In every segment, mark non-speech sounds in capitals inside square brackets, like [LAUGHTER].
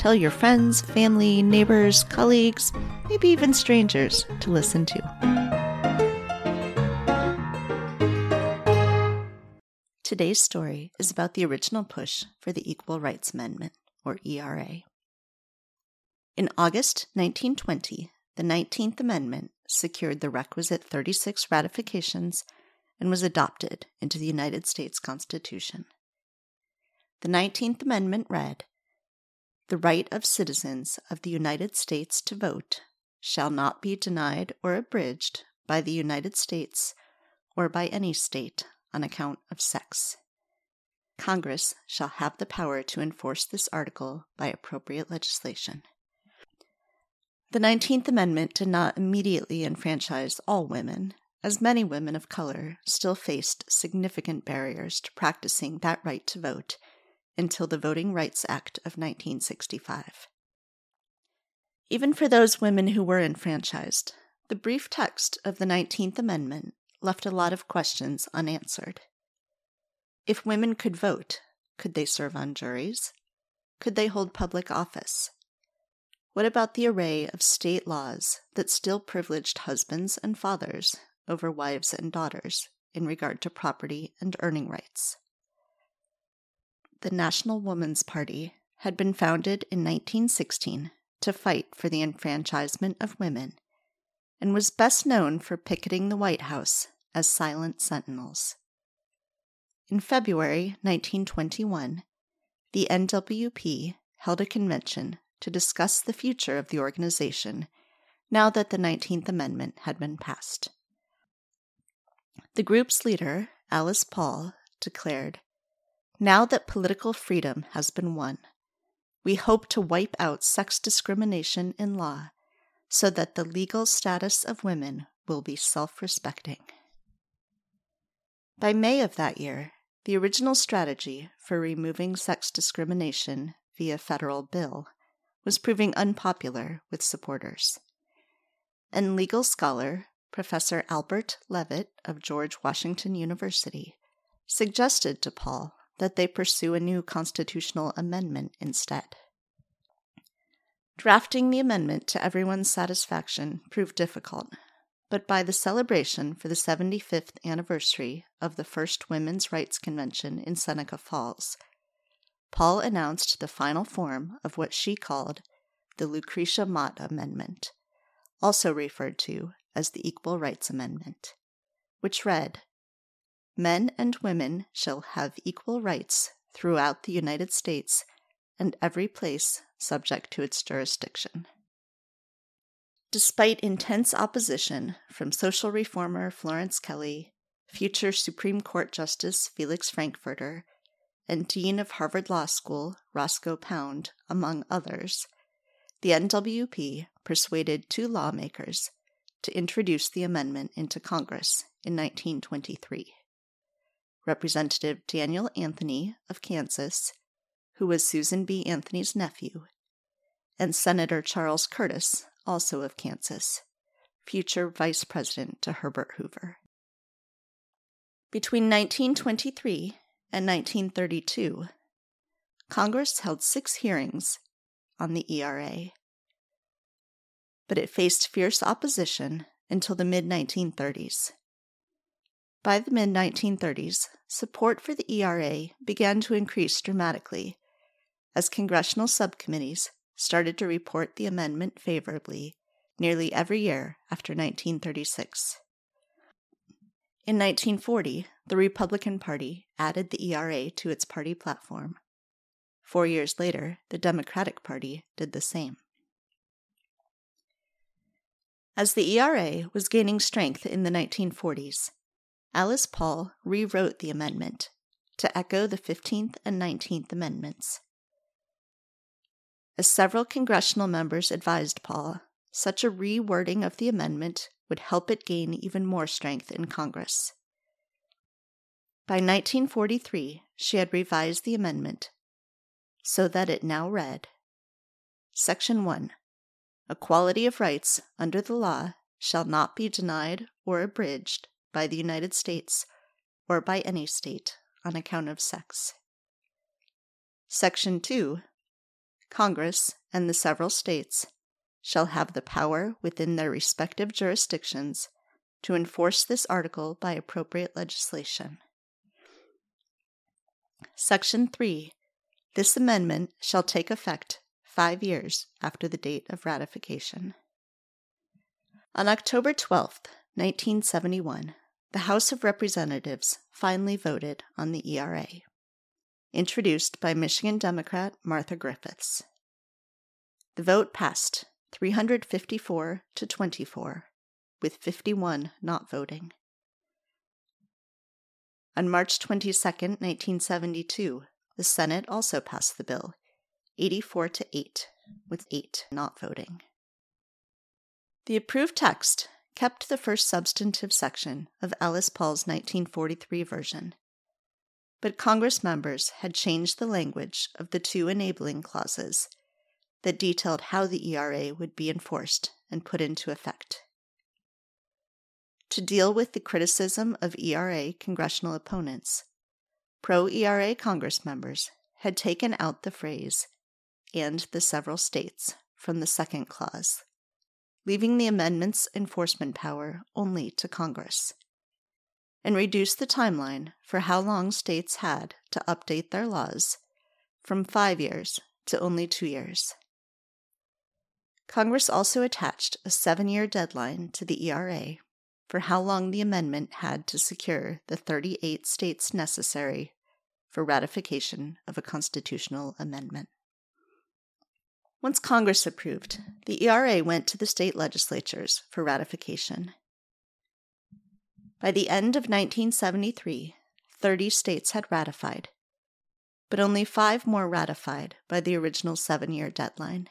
tell your friends, family, neighbors, colleagues, maybe even strangers to listen to. Today's story is about the original push for the Equal Rights Amendment, or ERA. In August 1920, the 19th Amendment secured the requisite 36 ratifications and was adopted into the United States Constitution. The 19th Amendment read The right of citizens of the United States to vote shall not be denied or abridged by the United States or by any state on account of sex. Congress shall have the power to enforce this article by appropriate legislation. The 19th Amendment did not immediately enfranchise all women, as many women of color still faced significant barriers to practicing that right to vote until the Voting Rights Act of 1965. Even for those women who were enfranchised, the brief text of the 19th Amendment left a lot of questions unanswered. If women could vote, could they serve on juries? Could they hold public office? What about the array of state laws that still privileged husbands and fathers over wives and daughters in regard to property and earning rights? The National Woman's Party had been founded in 1916 to fight for the enfranchisement of women and was best known for picketing the White House as silent sentinels. In February 1921, the NWP held a convention to discuss the future of the organization now that the 19th Amendment had been passed. The group's leader, Alice Paul, declared Now that political freedom has been won, we hope to wipe out sex discrimination in law so that the legal status of women will be self respecting. By May of that year, the original strategy for removing sex discrimination via federal bill was proving unpopular with supporters. And legal scholar Professor Albert Levitt of George Washington University suggested to Paul that they pursue a new constitutional amendment instead. Drafting the amendment to everyone's satisfaction proved difficult, but by the celebration for the 75th anniversary of the first Women's Rights Convention in Seneca Falls, Paul announced the final form of what she called the Lucretia Mott Amendment, also referred to as the Equal Rights Amendment, which read Men and women shall have equal rights throughout the United States and every place subject to its jurisdiction. Despite intense opposition from social reformer Florence Kelley, future Supreme Court Justice Felix Frankfurter, and Dean of Harvard Law School, Roscoe Pound, among others, the NWP persuaded two lawmakers to introduce the amendment into Congress in 1923. Representative Daniel Anthony of Kansas, who was Susan B. Anthony's nephew, and Senator Charles Curtis, also of Kansas, future Vice President to Herbert Hoover. Between 1923 and 1932, Congress held six hearings on the ERA, but it faced fierce opposition until the mid 1930s. By the mid 1930s, support for the ERA began to increase dramatically as congressional subcommittees started to report the amendment favorably nearly every year after 1936. In 1940, the Republican Party added the ERA to its party platform. Four years later, the Democratic Party did the same. As the ERA was gaining strength in the 1940s, Alice Paul rewrote the amendment to echo the 15th and 19th Amendments. As several congressional members advised Paul, such a rewording of the amendment would help it gain even more strength in Congress. By 1943, she had revised the amendment so that it now read Section 1 Equality of rights under the law shall not be denied or abridged by the United States or by any state on account of sex. Section 2 Congress and the several states shall have the power within their respective jurisdictions to enforce this article by appropriate legislation. Section 3 This amendment shall take effect five years after the date of ratification. On October 12, 1971, the House of Representatives finally voted on the ERA, introduced by Michigan Democrat Martha Griffiths. The vote passed 354 to 24, with 51 not voting. On March 22, 1972, the Senate also passed the bill, 84 to 8, with 8 not voting. The approved text kept the first substantive section of Alice Paul's 1943 version, but Congress members had changed the language of the two enabling clauses that detailed how the ERA would be enforced and put into effect. To deal with the criticism of ERA congressional opponents, pro ERA Congress members had taken out the phrase, and the several states, from the second clause leaving the amendment's enforcement power only to Congress, and reduced the timeline for how long states had to update their laws from five years to only two years. Congress also attached a seven year deadline to the ERA for how long the amendment had to secure the 38 states necessary for ratification of a constitutional amendment. Once Congress approved, the ERA went to the state legislatures for ratification. By the end of 1973, 30 states had ratified, but only five more ratified by the original seven year deadline.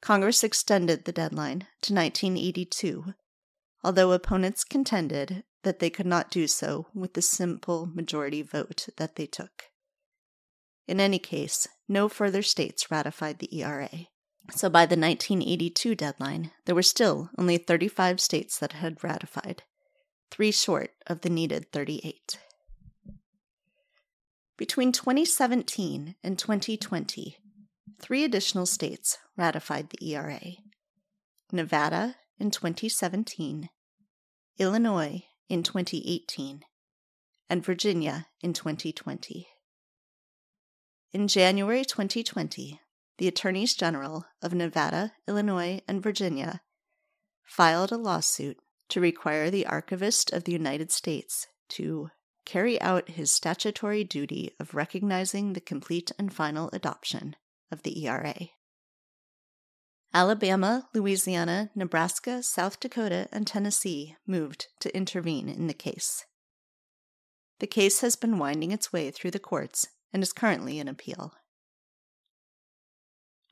Congress extended the deadline to 1982, although opponents contended that they could not do so with the simple majority vote that they took. In any case, no further states ratified the ERA. So by the 1982 deadline, there were still only 35 states that had ratified, three short of the needed 38. Between 2017 and 2020, three additional states ratified the ERA Nevada in 2017, Illinois in 2018, and Virginia in 2020. In January 2020, the Attorneys General of Nevada, Illinois, and Virginia filed a lawsuit to require the Archivist of the United States to carry out his statutory duty of recognizing the complete and final adoption of the ERA. Alabama, Louisiana, Nebraska, South Dakota, and Tennessee moved to intervene in the case. The case has been winding its way through the courts and is currently in appeal.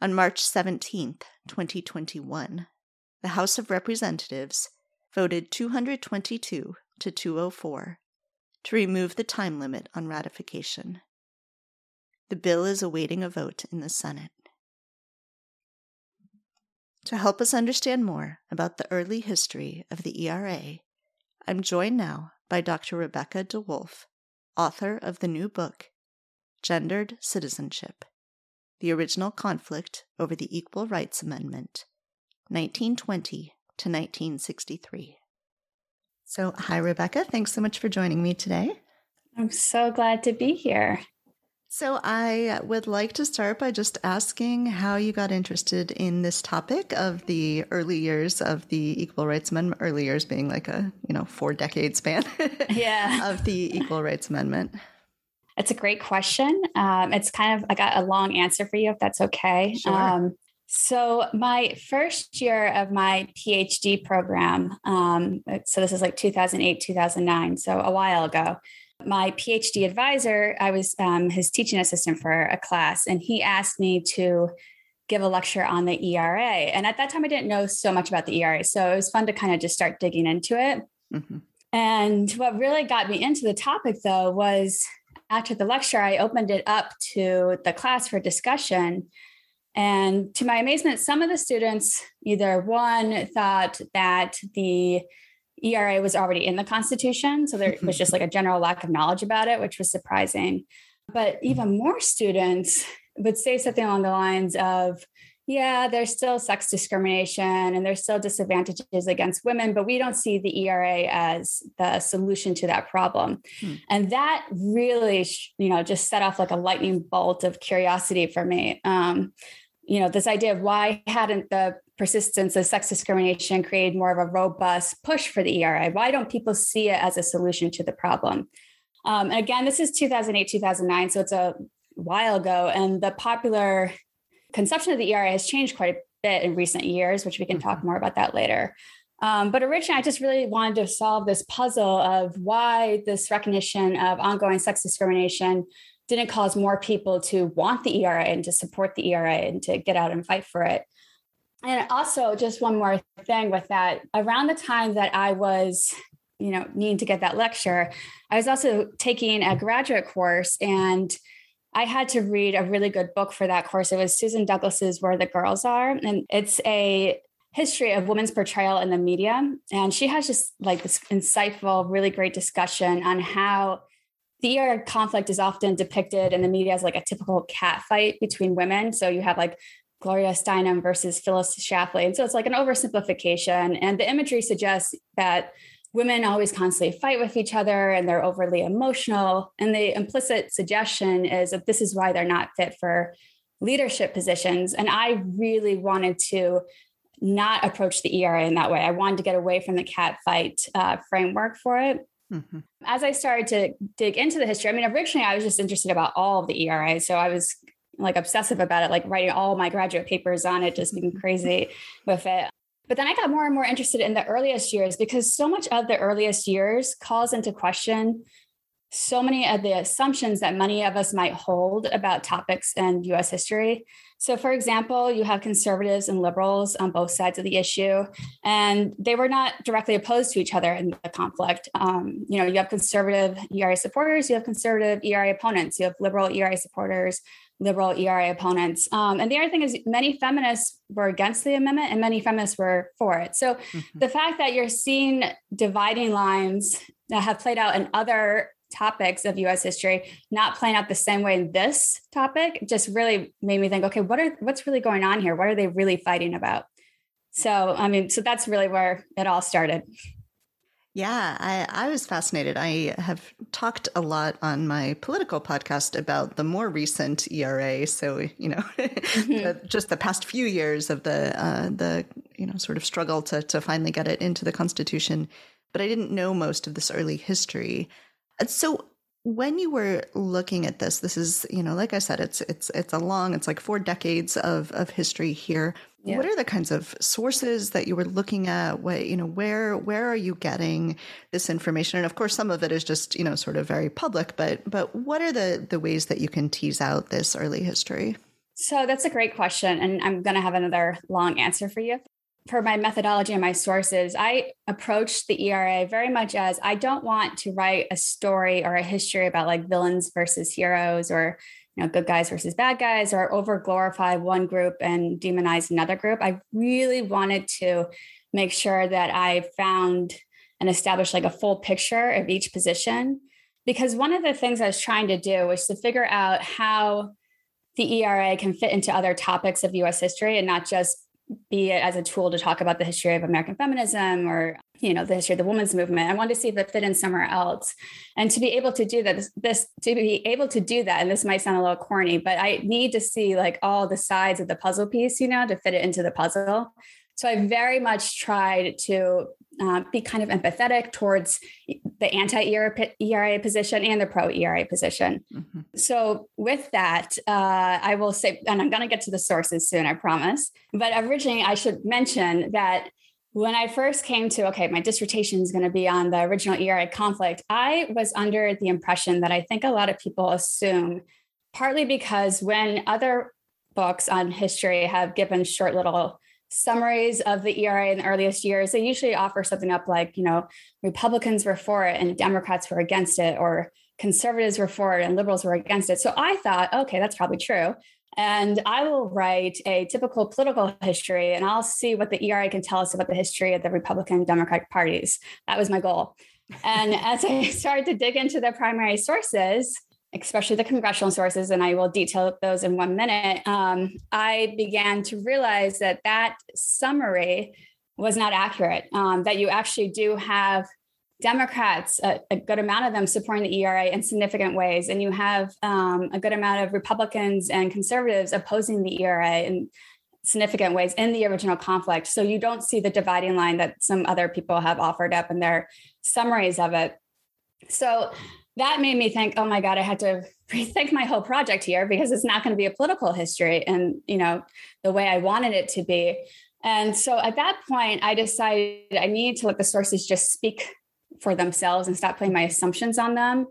On March 17, 2021, the House of Representatives voted 222 to 204 to remove the time limit on ratification. The bill is awaiting a vote in the Senate. To help us understand more about the early history of the ERA, I'm joined now by Dr. Rebecca DeWolf, author of the new book, Gendered Citizenship The Original Conflict over the Equal Rights Amendment, 1920 to 1963. So, hi, Rebecca. Thanks so much for joining me today. I'm so glad to be here. So, I would like to start by just asking how you got interested in this topic of the early years of the Equal Rights Amendment, early years being like a, you know, four decade span [LAUGHS] yeah. [LAUGHS] of the Equal Rights Amendment. It's a great question. Um, it's kind of, I got a long answer for you, if that's okay. Sure. Um, so, my first year of my PhD program, um, so this is like 2008, 2009, so a while ago, my PhD advisor, I was um, his teaching assistant for a class, and he asked me to give a lecture on the ERA. And at that time, I didn't know so much about the ERA. So it was fun to kind of just start digging into it. Mm-hmm. And what really got me into the topic, though, was after the lecture, I opened it up to the class for discussion. And to my amazement, some of the students either one thought that the ERA was already in the Constitution. So there was just like a general lack of knowledge about it, which was surprising. But even more students would say something along the lines of, yeah, there's still sex discrimination and there's still disadvantages against women, but we don't see the ERA as the solution to that problem. Hmm. And that really, you know, just set off like a lightning bolt of curiosity for me. Um, you know, this idea of why hadn't the persistence of sex discrimination created more of a robust push for the ERA? Why don't people see it as a solution to the problem? Um, and again, this is 2008, 2009, so it's a while ago. And the popular conception of the ERA has changed quite a bit in recent years, which we can talk mm-hmm. more about that later. Um, but originally, I just really wanted to solve this puzzle of why this recognition of ongoing sex discrimination didn't cause more people to want the ERA and to support the ERA and to get out and fight for it. And also, just one more thing with that, around the time that I was, you know, needing to get that lecture, I was also taking a graduate course and I had to read a really good book for that course. It was Susan Douglas's Where the Girls Are. And it's a history of women's portrayal in the media. And she has just like this insightful, really great discussion on how the ER conflict is often depicted in the media as like a typical cat fight between women. So you have like Gloria Steinem versus Phyllis Schlafly. And so it's like an oversimplification. And the imagery suggests that women always constantly fight with each other and they're overly emotional. And the implicit suggestion is that this is why they're not fit for leadership positions. And I really wanted to not approach the ERA in that way. I wanted to get away from the cat fight uh, framework for it. Mm-hmm. As I started to dig into the history, I mean, originally I was just interested about all of the ERA. So I was like obsessive about it, like writing all my graduate papers on it, just being crazy [LAUGHS] with it. But then I got more and more interested in the earliest years because so much of the earliest years calls into question so many of the assumptions that many of us might hold about topics in US history. So, for example, you have conservatives and liberals on both sides of the issue, and they were not directly opposed to each other in the conflict. Um, you know, you have conservative ERA supporters, you have conservative ERA opponents, you have liberal ERA supporters, liberal ERA opponents. Um, and the other thing is, many feminists were against the amendment and many feminists were for it. So mm-hmm. the fact that you're seeing dividing lines that have played out in other topics of US history not playing out the same way in this topic just really made me think, okay, what are what's really going on here? What are they really fighting about? So, I mean, so that's really where it all started. Yeah, I, I was fascinated. I have talked a lot on my political podcast about the more recent ERA. So, you know, [LAUGHS] mm-hmm. the, just the past few years of the uh, the you know sort of struggle to to finally get it into the Constitution. But I didn't know most of this early history. So when you were looking at this, this is, you know, like I said, it's it's it's a long, it's like four decades of of history here. Yeah. What are the kinds of sources that you were looking at? What, you know, where where are you getting this information? And of course, some of it is just, you know, sort of very public, but but what are the the ways that you can tease out this early history? So that's a great question. And I'm going to have another long answer for you for my methodology and my sources, I approach the ERA very much as I don't want to write a story or a history about like villains versus heroes or you know good guys versus bad guys or over glorify one group and demonize another group. I really wanted to make sure that I found and established like a full picture of each position because one of the things I was trying to do was to figure out how the ERA can fit into other topics of US history and not just be it as a tool to talk about the history of American feminism or you know the history of the women's movement. I wanted to see if it fit in somewhere else, and to be able to do that, this, this to be able to do that, and this might sound a little corny, but I need to see like all the sides of the puzzle piece, you know, to fit it into the puzzle. So I very much tried to uh, be kind of empathetic towards the anti-ERA position and the pro-ERA position. Mm-hmm. So with that, uh, I will say, and I'm going to get to the sources soon, I promise. But originally, I should mention that when I first came to, okay, my dissertation is going to be on the original ERA conflict, I was under the impression that I think a lot of people assume, partly because when other books on history have given short little summaries of the ERA in the earliest years, they usually offer something up like, you know, Republicans were for it and Democrats were against it, or conservatives were for it and liberals were against it. So I thought, okay, that's probably true. And I will write a typical political history and I'll see what the ERA can tell us about the history of the Republican Democratic parties. That was my goal. And as I [LAUGHS] started to dig into the primary sources, especially the congressional sources, and I will detail those in one minute, um, I began to realize that that summary was not accurate, um, that you actually do have Democrats, a, a, good amount of them supporting the ERA in significant ways, and you have um, a good amount of Republicans and conservatives opposing the ERA in significant ways in the original conflict. So you don't see the dividing line that some other people have offered up in their summaries of it. So that made me think, oh my God, I had to [LAUGHS] rethink my whole project here because it's not going to be a political history and you know the way I wanted it to be. And so at that point, I decided I need to let the sources just speak for themselves and stop putting my assumptions on them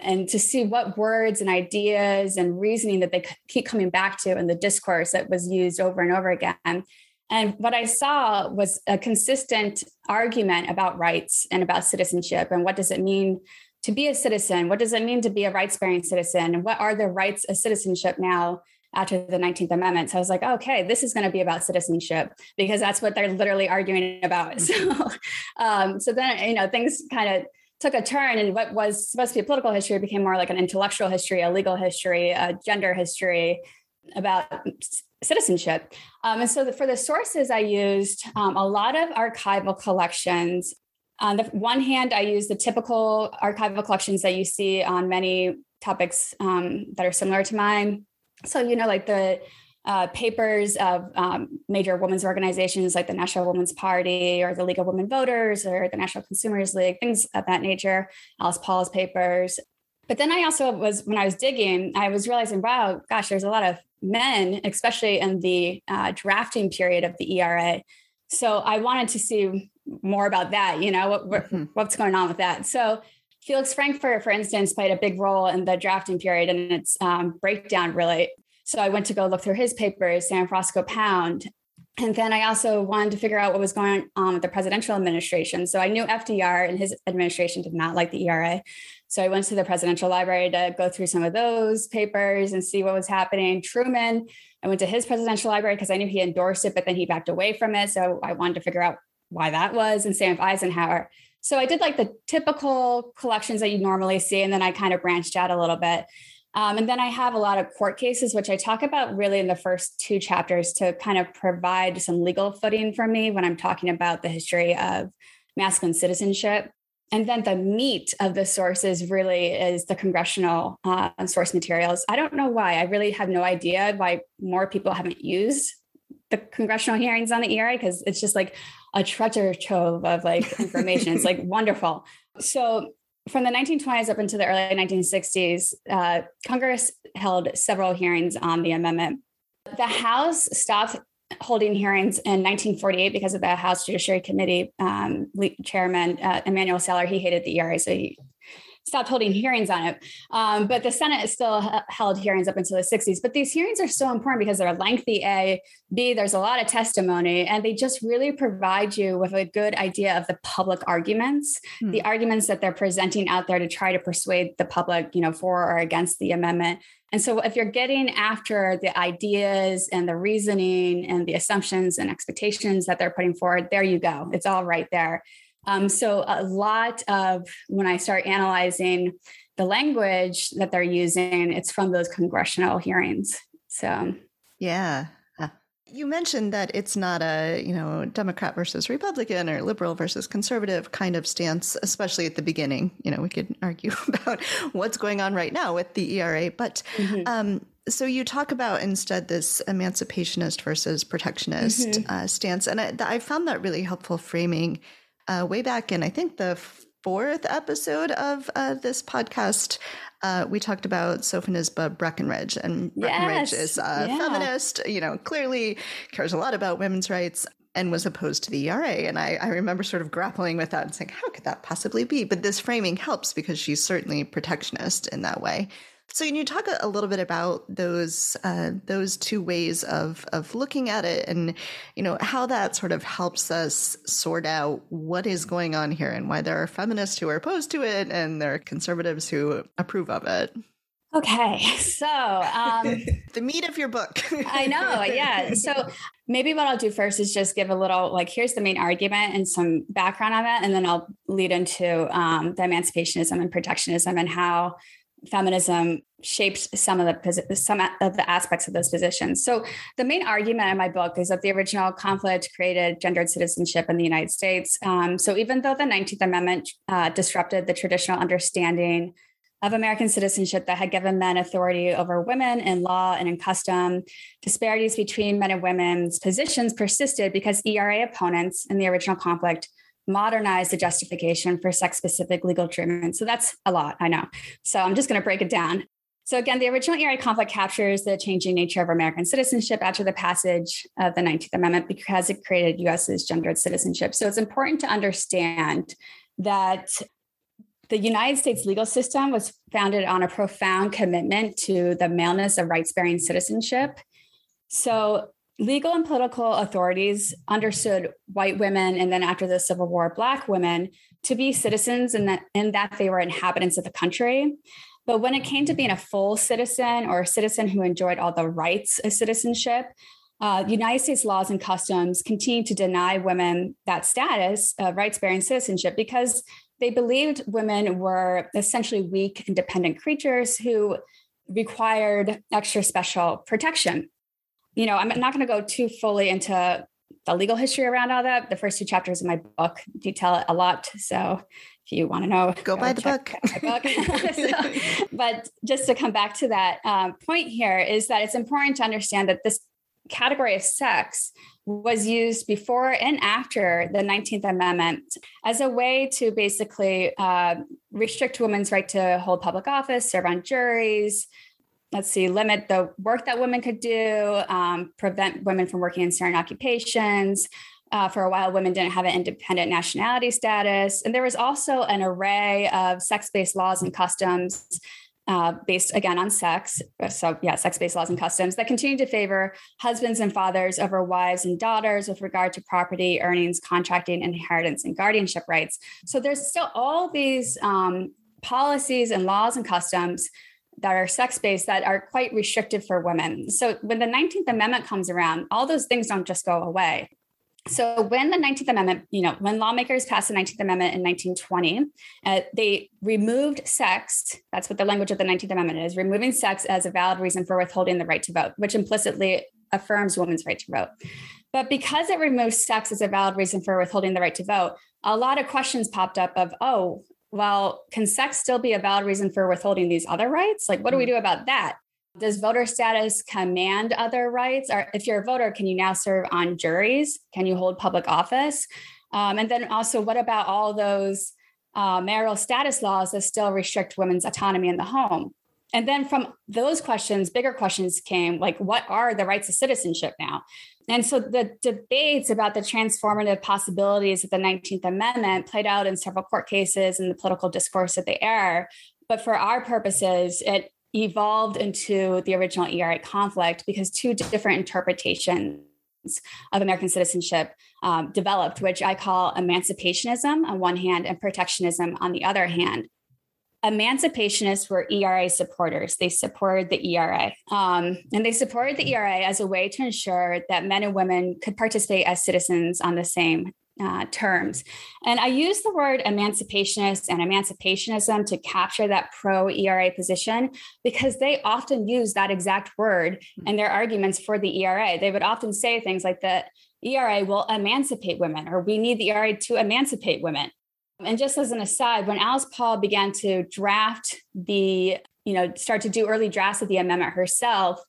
and to see what words and ideas and reasoning that they keep coming back to in the discourse that was used over and over again. And what I saw was a consistent argument about rights and about citizenship and what does it mean to be a citizen? What does it mean to be a rights bearing citizen? And what are the rights of citizenship now after the 19th Amendment. So I was like, okay, this is going to be about citizenship because that's what they're literally arguing about. [LAUGHS] So, um, so then, you know, things kind of took a turn and what was supposed to be a political history became more like an intellectual history, a legal history, a gender history about citizenship. Um, and so the, for the sources I used um, a lot of archival collections. On the one hand, I use the typical archival collections that you see on many topics um, that are similar to mine. So, you know, like the uh, papers of um, major women's organizations like the National Women's Party or the League of Women Voters or the National Consumers League, things of that nature, Alice Paul's papers. But then I also was, when I was digging, I was realizing, wow, gosh, there's a lot of men, especially in the uh, drafting period of the ERA. So I wanted to see more about that, you know, what, mm-hmm. what's going on with that. So Felix Frankfurter, for instance, played a big role in the drafting period and its um, breakdown, really. So I went to go look through his papers, Sam Roscoe Pound. And then I also wanted to figure out what was going on with the presidential administration. So I knew FDR and his administration did not like the ERA. So I went to the presidential library to go through some of those papers and see what was happening. Truman, I went to his presidential library because I knew he endorsed it, but then he backed away from it. So I wanted to figure out why that was. And Sam Eisenhower. So I did like the typical collections that you normally see, and then I kind of branched out a little bit. Um, and then I have a lot of court cases, which I talk about really in the first two chapters to kind of provide some legal footing for me when I'm talking about the history of masculine citizenship. And then the meat of the sources really is the congressional uh, source materials. I don't know why. I really have no idea why more people haven't used the congressional hearings on the ERA because it's just like a treasure trove of like [LAUGHS] information. it's like wonderful. So from the 1920s up into the early 1960s, uh, Congress held several hearings on the amendment. The House stopped holding hearings in 1948 because of the House Judiciary Committee um, chairman, uh, Emanuel Celler. He hated the ERA, so he stopped holding hearings on it. Um, but the Senate still held hearings up until the 60s. But these hearings are so important because they're lengthy, A, B, there's a lot of testimony, and they just really provide you with a good idea of the public arguments, hmm. the arguments that they're presenting out there to try to persuade the public, you know, for or against the amendment. And so if you're getting after the ideas and the reasoning and the assumptions and expectations that they're putting forward, there you go. It's all right there. Um, so a lot of when I start analyzing the language that they're using, it's from those congressional hearings. So yeah. You mentioned that it's not a, you know, Democrat versus Republican or liberal versus conservative kind of stance, especially at the beginning. You know, we could [LAUGHS] argue [LAUGHS] about what's going on right now with the ERA, but mm-hmm. um, so you talk about instead this emancipationist versus protectionist mm-hmm. uh, stance, and I, I, found that really helpful framing uh, way back in, I think, the fourth episode of uh, this podcast. Uh, we talked about Sophonisba Breckinridge, and Breckinridge yes. is a yeah. feminist, you know, clearly cares a lot about women's rights. and was opposed to the ERA. And I, I remember sort of grappling with that and saying, how could that possibly be? But this framing helps because she's certainly protectionist in that way. So, can you talk a little bit about those uh, those two ways of of looking at it, and you know how that sort of helps us sort out what is going on here, and why there are feminists who are opposed to it, and there are conservatives who approve of it. Okay, [LAUGHS] so um, [LAUGHS] the meat of your book. I know, yeah. So maybe what I'll do first is just give a little like here's the main argument and some background on that, and then I'll lead into um, the emancipationism and protectionism and how feminism shaped some of the some of the aspects of those positions. So the main argument in my book is that the original conflict created gendered citizenship in the United States. Um, so even though the 19th Amendment uh, disrupted the traditional understanding of American citizenship that had given men authority over women in law and in custom, disparities between men and women's positions persisted because ERA opponents in the original conflict modernize the justification for sex specific legal treatment. So that's a lot, I know. So I'm just going to break it down. So again, the original ERA conflict captures the changing nature of American citizenship after the passage of the 19th Amendment because it created US's gendered citizenship. So it's important to understand that the United States legal system was founded on a profound commitment to the maleness of rights bearing citizenship. So legal and political authorities understood white women and then after the civil war black women to be citizens and that, and that they were inhabitants of the country. But when it came to being a full citizen or a citizen who enjoyed all the rights of citizenship uh, united states laws and customs continued to deny women that status of rights bearing citizenship because they believed women were essentially weak independent creatures who required extra special protection you know, I'm not going to go too fully into the legal history around all that. The first two chapters of my book detail it a lot. So if you want to know, go, go buy the book. book. [LAUGHS] [LAUGHS] so, but just to come back to that um, point here is that it's important to understand that this category of sex was used before and after the 19th Amendment as a way to basically uh, restrict women's right to hold public office, serve on juries, let's see, limit the work that women could do, um, prevent women from working in certain occupations. Uh, for a while, women didn't have an independent nationality status. And there was also an array of sex based laws and customs uh, based again on sex. So, yeah, sex based laws and customs that continue to favor husbands and fathers over wives and daughters with regard to property, earnings, contracting, inheritance, and guardianship rights. So, there's still all these um, policies and laws and customs that are sex based that are quite restrictive for women. So when the 19th Amendment comes around, all those things don't just go away. So when the 19th Amendment, you know, when lawmakers passed the 19th Amendment in 1920, uh, they removed sex. That's what the language of the 19th Amendment is removing sex as a valid reason for withholding the right to vote, which implicitly affirms women's right to vote. But because it removes sex as a valid reason for withholding the right to vote, a lot of questions popped up of, oh, well, can sex still be a valid reason for withholding these other rights? Like, what do we mm. do about that? Does voter status command other rights? Or if you're a voter, can you now serve on juries? Can you hold public office? Um, and then also, what about all those uh, marital status laws that still restrict women's autonomy in the home? And then from those questions, bigger questions came like, what are the rights of citizenship now? And so the debates about the transformative possibilities of the 19th Amendment played out in several court cases and the political discourse of the era. But for our purposes, it evolved into the original ERA conflict because two different interpretations of American citizenship um, developed, which I call emancipationism on one hand and protectionism on the other hand emancipationists were ERA supporters. They supported the ERA. Um, and they supported the ERA as a way to ensure that men and women could participate as citizens on the same uh, terms. And I use the word emancipationist and emancipationism to capture that pro ERA position because they often use that exact word in their arguments for the ERA. They would often say things like that ERA will emancipate women, or we need the ERA to emancipate women. And just as an aside, when Alice Paul began to draft the, you know, start to do early drafts of the amendment herself,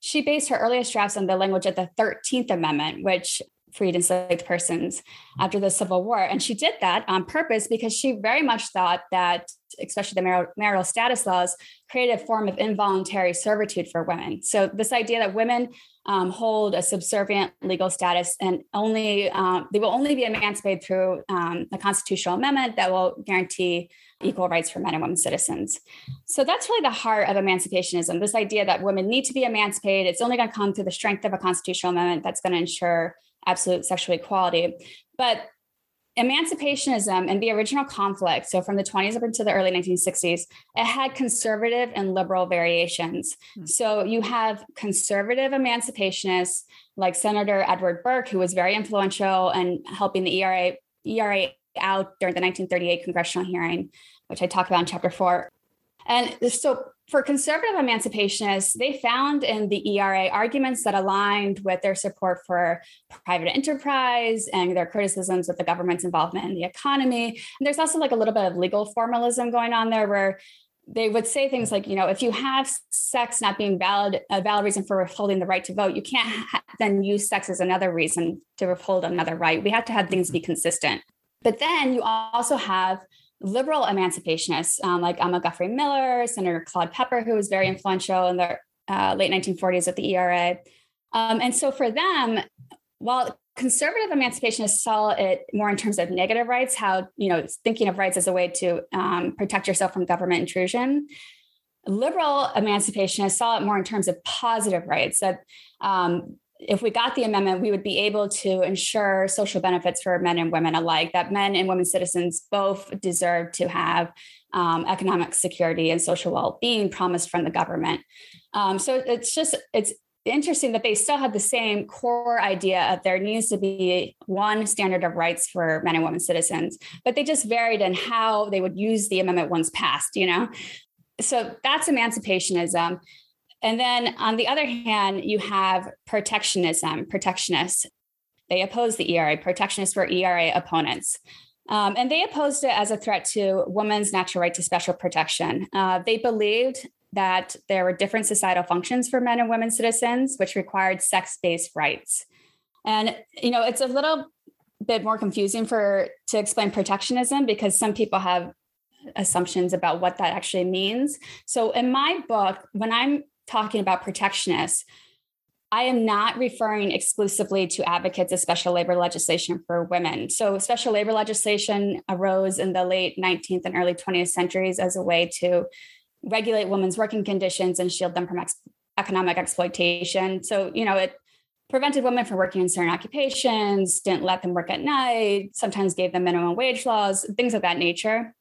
she based her earliest drafts on the language of the 13th Amendment, which freed enslaved persons after the Civil War. And she did that on purpose because she very much thought that especially the marital status laws, created a form of involuntary servitude for women. So, this idea that women um, hold a subservient legal status and only um, they will only be emancipated through um, a constitutional amendment that will guarantee equal rights for men and women citizens. So that's really the heart of emancipationism this idea that women need to be emancipated. It's only going to come through the strength of a constitutional amendment that's going to ensure absolute sexual equality. But emancipationism and the original conflict, so from the 20s up into the early 1960s, it had conservative and liberal variations. Mm-hmm. So you have conservative emancipationists like Senator Edward Burke, who was very influential in helping the ERA, ERA out during the 1938 congressional hearing, which I talk about in chapter four. And so for conservative emancipationists, they found in the ERA arguments that aligned with their support for private enterprise and their criticisms of the government's involvement in the economy. And there's also like a little bit of legal formalism going on there where they would say things like, you know, if you have sex not being valid, a valid reason for withholding the right to vote, you can't ha- then use sex as another reason to withhold another right. We have to have things be consistent. But then you also have liberal emancipationists um, like Emma Guffey Miller, Senator Claude Pepper, who was very influential in the uh, late 1940s at the ERA. Um, and so for them, while conservative emancipationists saw it more in terms of negative rights, how, you know, thinking of rights as a way to um, protect yourself from government intrusion, liberal emancipationists saw it more in terms of positive rights that um, if we got the amendment, we would be able to ensure social benefits for men and women alike, that men and women citizens both deserve to have um, economic security and social well being promised from the government. Um, so it's just, it's interesting that they still have the same core idea of there needs to be one standard of rights for men and women citizens, but they just varied in how they would use the amendment once passed, you know? So that's emancipationism. And then on the other hand, you have protectionism, protectionists. They oppose the ERA. Protectionists were ERA opponents. Um, and they opposed it as a threat to women's natural right to special protection. Uh, they believed that there were different societal functions for men and women citizens, which required sex based rights. And, you know, it's a little bit more confusing for to explain protectionism because some people have assumptions about what that actually means. So in my book, when I'm talking about protectionists, I am not referring exclusively to advocates of special labor legislation for women. So, special labor legislation arose in the late 19th and early 20th centuries as a way to regulate women's working conditions and shield them from ex- economic exploitation. So, you know, it prevented women from working in certain occupations, didn't let them work at night, sometimes gave them minimum wage laws, things of that nature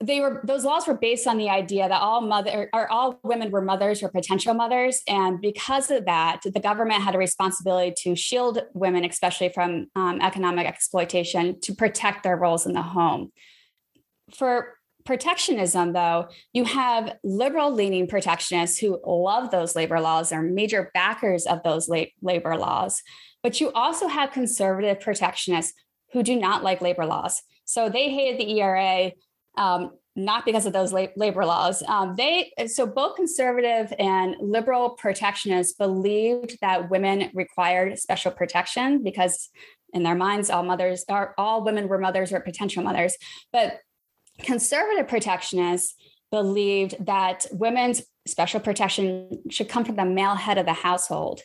they were those laws were based on the idea that all mother or all women were mothers or potential mothers. And because of that the government had a responsibility to shield women especially from um, economic exploitation to protect their roles in the home. For protectionism though you have liberal leaning protectionists who love those labor laws are major backers of those la- labor laws. But you also have conservative protectionists who do not like labor laws. So they hated the era um, not because of those labor laws. Um, they so both conservative and liberal protectionists believed that women required special protection because in their minds all mothers are all women were mothers or potential mothers. But conservative protectionists believed that women's special protection should come from the male head of the household.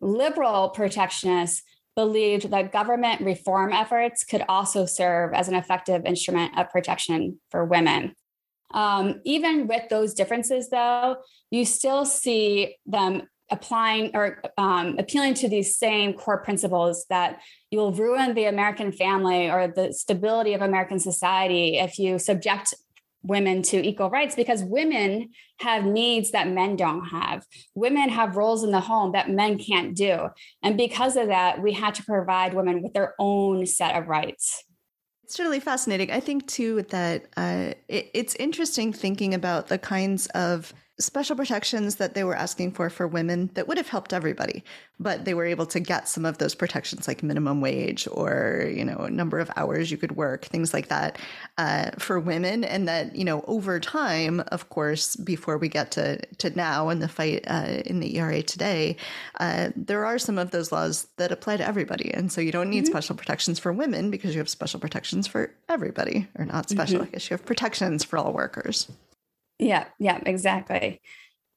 Liberal protectionists believed that government reform efforts could also serve as an effective instrument of protection for women. Um, even with those differences, though, you still see them applying or um, appealing to these same core principles that you will ruin the American family or the stability of American society if you subject women to equal rights because women have needs that men don't have. Women have roles in the home that men can't do. And because of that, we had to provide women with their own set of rights. It's really fascinating. I think, too, that uh, it, it's interesting thinking about the kinds of special protections that they were asking for for women that would have helped everybody but they were able to get some of those protections like minimum wage or you know a number of hours you could work things like that uh, for women and that you know over time of course before we get to to now and the fight uh, in the era today uh, there are some of those laws that apply to everybody and so you don't need mm-hmm. special protections for women because you have special protections for everybody or not special mm-hmm. i guess you have protections for all workers yeah, yeah, exactly.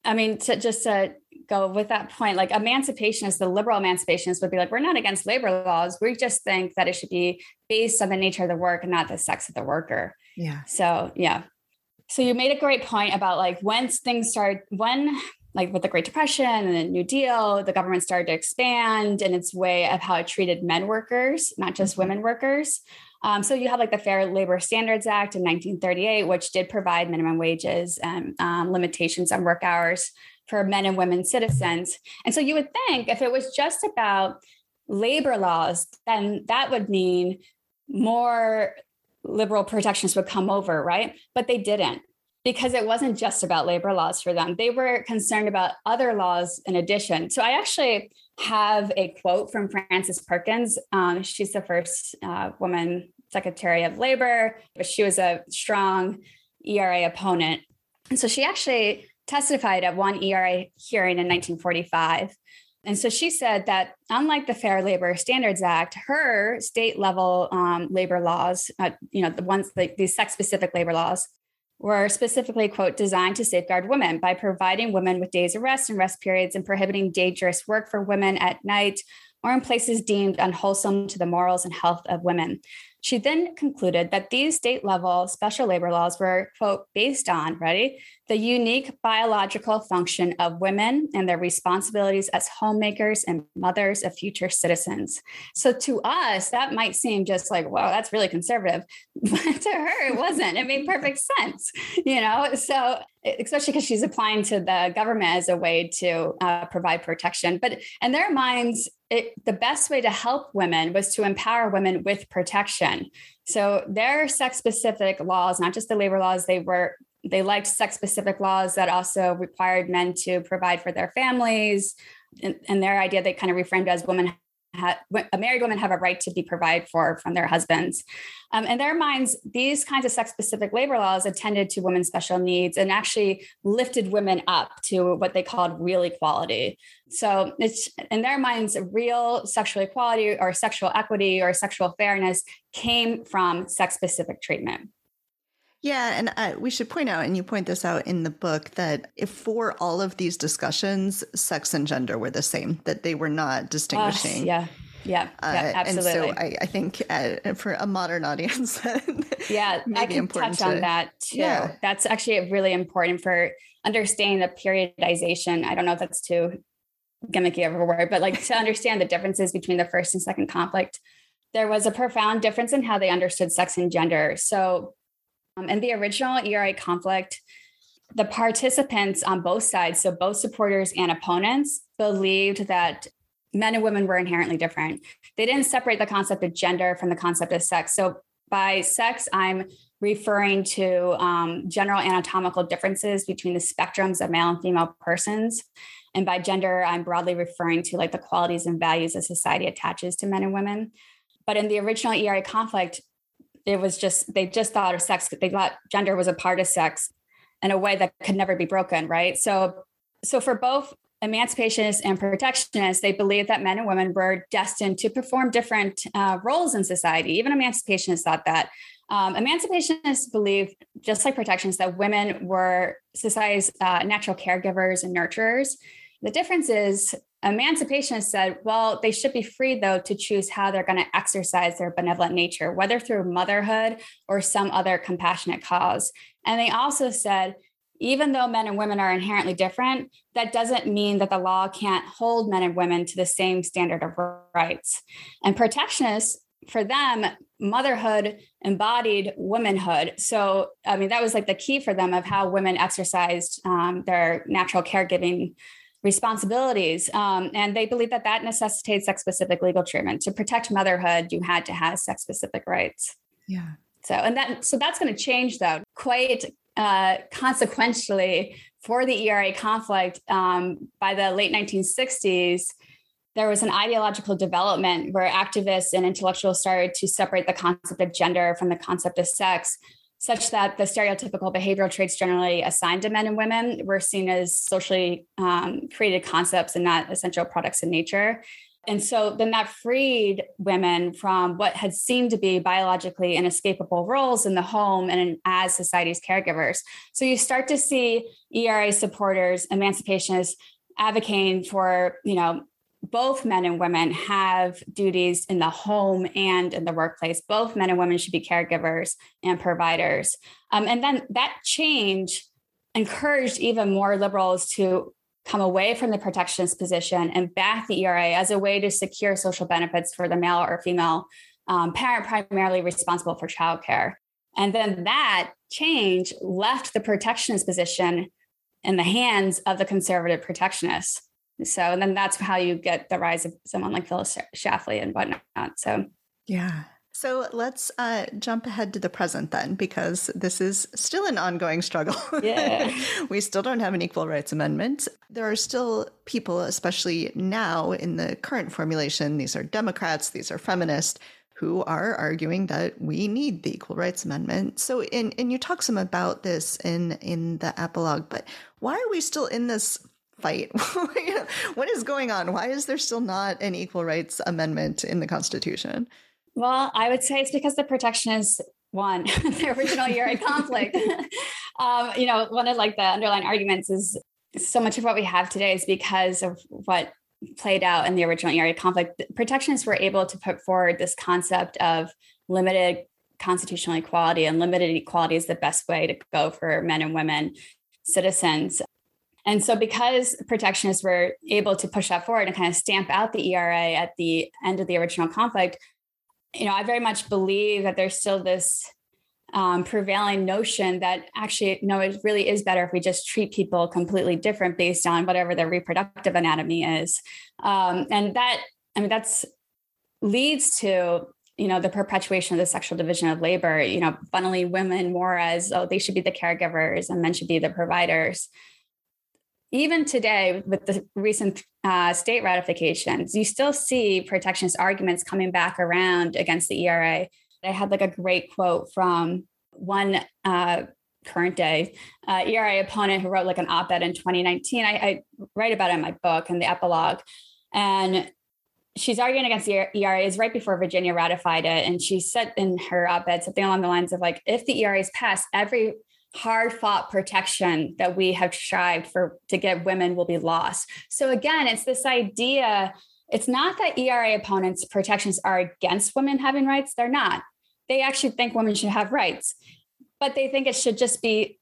I mean, to just to go with that point, like emancipationists, the liberal emancipationists would be like, we're not against labor laws. We just think that it should be based on the nature of the work and not the sex of the worker. Yeah. So, yeah. So you made a great point about like when things started, when like with the Great Depression and the New Deal, the government started to expand in its way of how it treated men workers, not just mm-hmm. women workers. Um, so you have like the Fair Labor Standards Act in 1938, which did provide minimum wages and um, limitations on work hours for men and women citizens. And so you would think if it was just about labor laws, then that would mean more liberal protections would come over, right? But they didn't because it wasn't just about labor laws for them. They were concerned about other laws in addition. So I actually have a quote from Frances Perkins. Um, she's the first uh, woman Secretary of Labor, but she was a strong ERA opponent. And so she actually testified at one ERA hearing in 1945. And so she said that unlike the Fair Labor Standards Act, her state level um, labor laws, uh, you know, the ones like these sex specific labor laws, were specifically, quote, designed to safeguard women by providing women with days of rest and rest periods and prohibiting dangerous work for women at night or in places deemed unwholesome to the morals and health of women. She then concluded that these state level special labor laws were, quote, based on, ready, the unique biological function of women and their responsibilities as homemakers and mothers of future citizens. So to us, that might seem just like, wow, that's really conservative. [LAUGHS] But to her, it wasn't. It made perfect sense, you know? So, especially because she's applying to the government as a way to uh, provide protection. But in their minds, it, the best way to help women was to empower women with protection. So their sex specific laws, not just the labor laws, they were they liked sex specific laws that also required men to provide for their families. And, and their idea they kind of reframed as women had, a married woman have a right to be provided for from their husbands. Um, in their minds, these kinds of sex specific labor laws attended to women's special needs and actually lifted women up to what they called real equality. So it's in their minds, real sexual equality or sexual equity or sexual fairness came from sex specific treatment. Yeah, and uh, we should point out, and you point this out in the book, that if for all of these discussions, sex and gender were the same, that they were not distinguishing. Uh, yeah. Yeah, yeah, absolutely. And so I, I think uh, for a modern audience, [LAUGHS] yeah, I can touch to, on that too. Yeah. That's actually really important for understanding the periodization. I don't know if that's too gimmicky of a word, but like to [LAUGHS] understand the differences between the first and second conflict, there was a profound difference in how they understood sex and gender. So um, in the original ERA conflict, the participants on both sides, so both supporters and opponents, believed that men and women were inherently different. They didn't separate the concept of gender from the concept of sex. So by sex, I'm referring to um, general anatomical differences between the spectrums of male and female persons. And by gender, I'm broadly referring to like the qualities and values that society attaches to men and women. But in the original ERA conflict, it was just they just thought of sex they thought gender was a part of sex in a way that could never be broken right? So so for both emancipationists and protectionists they believed that men and women were destined to perform different uh, roles in society. Even emancipationists thought that. Um, emancipationists believed just like protectionists that women were society's uh, natural caregivers and nurturers. The difference is Emancipationists said, well, they should be free, though, to choose how they're going to exercise their benevolent nature, whether through motherhood or some other compassionate cause. And they also said, even though men and women are inherently different, that doesn't mean that the law can't hold men and women to the same standard of rights. And protectionists, for them, motherhood embodied womanhood. So, I mean, that was like the key for them of how women exercised um, their natural caregiving responsibilities. Um, and they believe that that necessitates sex specific legal treatment. To protect motherhood, you had to have sex specific rights. Yeah. So, and that, so that's going to change though quite uh, consequentially, for the ERA conflict, um, by the late 1960s, there was an ideological development where activists and intellectuals started to separate the concept of gender from the concept of sex, such that the stereotypical behavioral traits generally assigned to men and women were seen as socially um, created concepts and not essential products of nature. And so then that freed women from what had seemed to be biologically inescapable roles in the home and in, as society's caregivers. So you start to see ERA supporters, emancipationists advocating for, you know, both men and women have duties in the home and in the workplace. Both men and women should be caregivers and providers. Um, and then that change encouraged even more liberals to come away from the protectionist position and back the ERA as a way to secure social benefits for the male or female um, parent primarily responsible for childcare. And then that change left the protectionist position in the hands of the conservative protectionists. So, and then that's how you get the rise of someone like Phyllis Schlafly and whatnot. So, yeah. So let's uh, jump ahead to the present then, because this is still an ongoing struggle. Yeah. [LAUGHS] we still don't have an equal rights amendment. There are still people, especially now in the current formulation, these are Democrats, these are feminists, who are arguing that we need the equal rights amendment. So, in, and you talk some about this in in the epilogue, but why are we still in this fight? [LAUGHS] what is going on? Why is there still not an equal rights amendment in the Constitution? Well, I would say it's because the protectionists [LAUGHS] won the original ERA conflict. [LAUGHS] um, you know, one of like the underlying arguments is so much of what we have today is because of what played out in the original ERA conflict. Protectionists were able to put forward this concept of limited constitutional equality, and limited equality is the best way to go for men and women citizens. And so, because protectionists were able to push that forward and kind of stamp out the ERA at the end of the original conflict, you know, I very much believe that there's still this um, prevailing notion that actually, no, it really is better if we just treat people completely different based on whatever their reproductive anatomy is. Um, and that, I mean, that's leads to you know the perpetuation of the sexual division of labor you know funneling women more as oh they should be the caregivers and men should be the providers even today with the recent uh, state ratifications, you still see protectionist arguments coming back around against the ERA. I had like a great quote from one uh, current day uh, ERA opponent who wrote like an op-ed in 2019. I, I write about it in my book and the epilogue, and she's arguing against the ERA is right before Virginia ratified it, and she said in her op-ed something along the lines of like, if the ERA is passed, every hard fought protection that we have strived for to get women will be lost. So again, it's this idea. It's not that ERA opponents' protections are against women having rights. They're not. They actually think women should have rights, but they think it should just be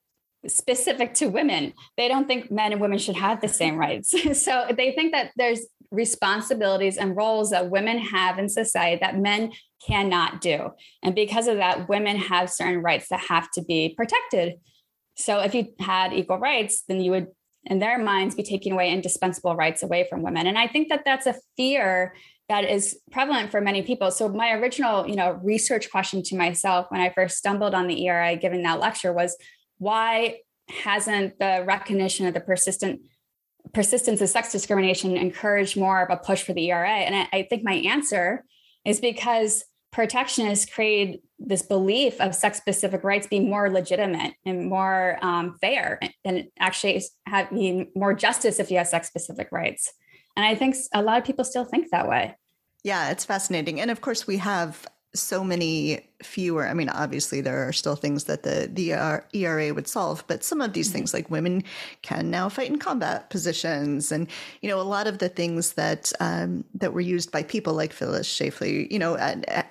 specific to women. They don't think men and women should have the same rights. [LAUGHS] so they think that there's responsibilities and roles that women have in society that men cannot do. And because of that, women have certain rights that have to be protected. So if you had equal rights, then you would, in their minds, be taking away indispensable rights away from women. And I think that that's a fear that is prevalent for many people. So my original, you know, research question to myself when I first stumbled on the ERA giving that lecture was why hasn't the recognition of the persistent persistence of sex discrimination encouraged more of a push for the ERA? And I, I think my answer is because protectionists create this belief of sex specific rights being more legitimate and more um, fair and actually having more justice if you have sex specific rights. And I think a lot of people still think that way. Yeah, it's fascinating. And of course, we have so many fewer. I mean, obviously, there are still things that the the ERA would solve, but some of these mm-hmm. things, like women can now fight in combat positions, and you know, a lot of the things that um, that were used by people like Phyllis Schlafly, you know,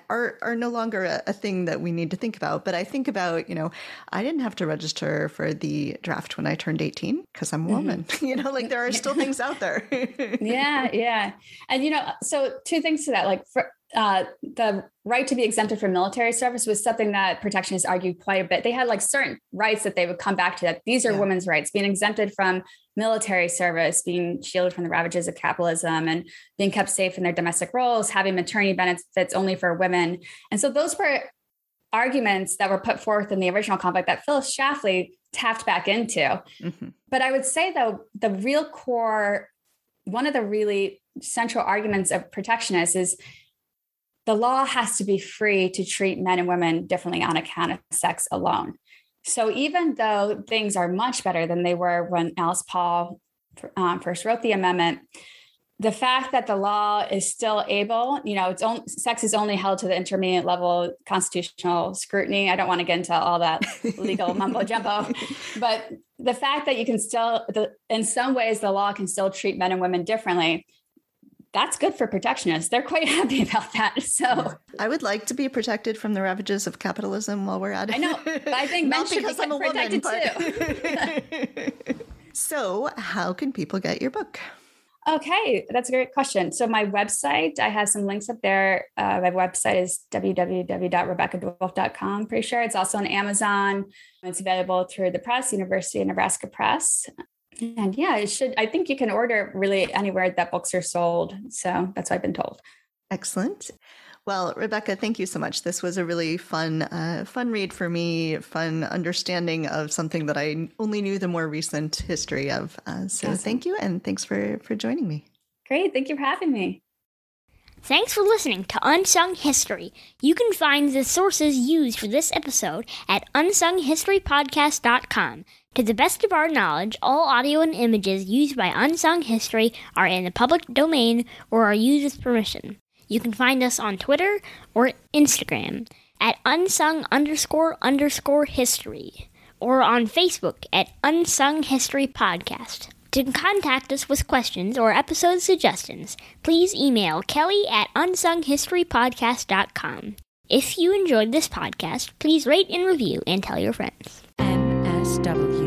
are are no longer a, a, thing that we need to think about. But I think about, you know, I didn't have to register for the draft when I turned eighteen because I'm a mm-hmm. woman. [LAUGHS] you know, like there are still things out there. [LAUGHS] yeah, yeah, and you know, so two things to that, like for uh, the right to be exempted from military service was something that protectionists argued quite a bit. They had like certain rights that they would come back to that these are yeah. women's rights, being exempted from military service, being shielded from the ravages of capitalism, and being kept safe in their domestic roles, having maternity benefits only for women. And so those were arguments that were put forth in the original conflict that Phyllis Schlafly tapped back into. Mm-hmm. But I would say, though, the real core, one of the really central arguments of protectionists is the law has to be free to treat men and women differently on account of sex alone. So even though things are much better than they were when Alice Paul um, first wrote the amendment, the fact that the law is still able, you know, it's only sex is only held to the intermediate level constitutional scrutiny. I don't want to get into all that legal [LAUGHS] mumbo jumbo, but the fact that you can still, the, in some ways, the law can still treat men and women differently. That's good for protectionists. They're quite [LAUGHS] happy about that. So I would like to be protected from the ravages of capitalism while we're at it. I know, I think men should be protected woman, too. [LAUGHS] so, how can people get your book? Okay, that's a great question. So my website, I have some links up there. Uh, my website is www.rebeccadwolf.com. Pretty sure it's also on Amazon. It's available through the press, University of Nebraska Press. And yeah, it should. I think you can order really anywhere that books are sold. So that's what I've been told. Excellent. Well, Rebecca, thank you so much. This was a really fun, uh, fun read for me. Fun understanding of something that I only knew the more recent history of. Uh, so, awesome. thank you, and thanks for for joining me. Great, thank you for having me. Thanks for listening to Unsung History. You can find the sources used for this episode at unsunghistorypodcast.com. To the best of our knowledge, all audio and images used by Unsung History are in the public domain or are used with permission. You can find us on Twitter or Instagram at unsung underscore underscore history or on Facebook at Unsung History Podcast. To contact us with questions or episode suggestions, please email kelly at unsunghistorypodcast.com. If you enjoyed this podcast, please rate and review and tell your friends. MSW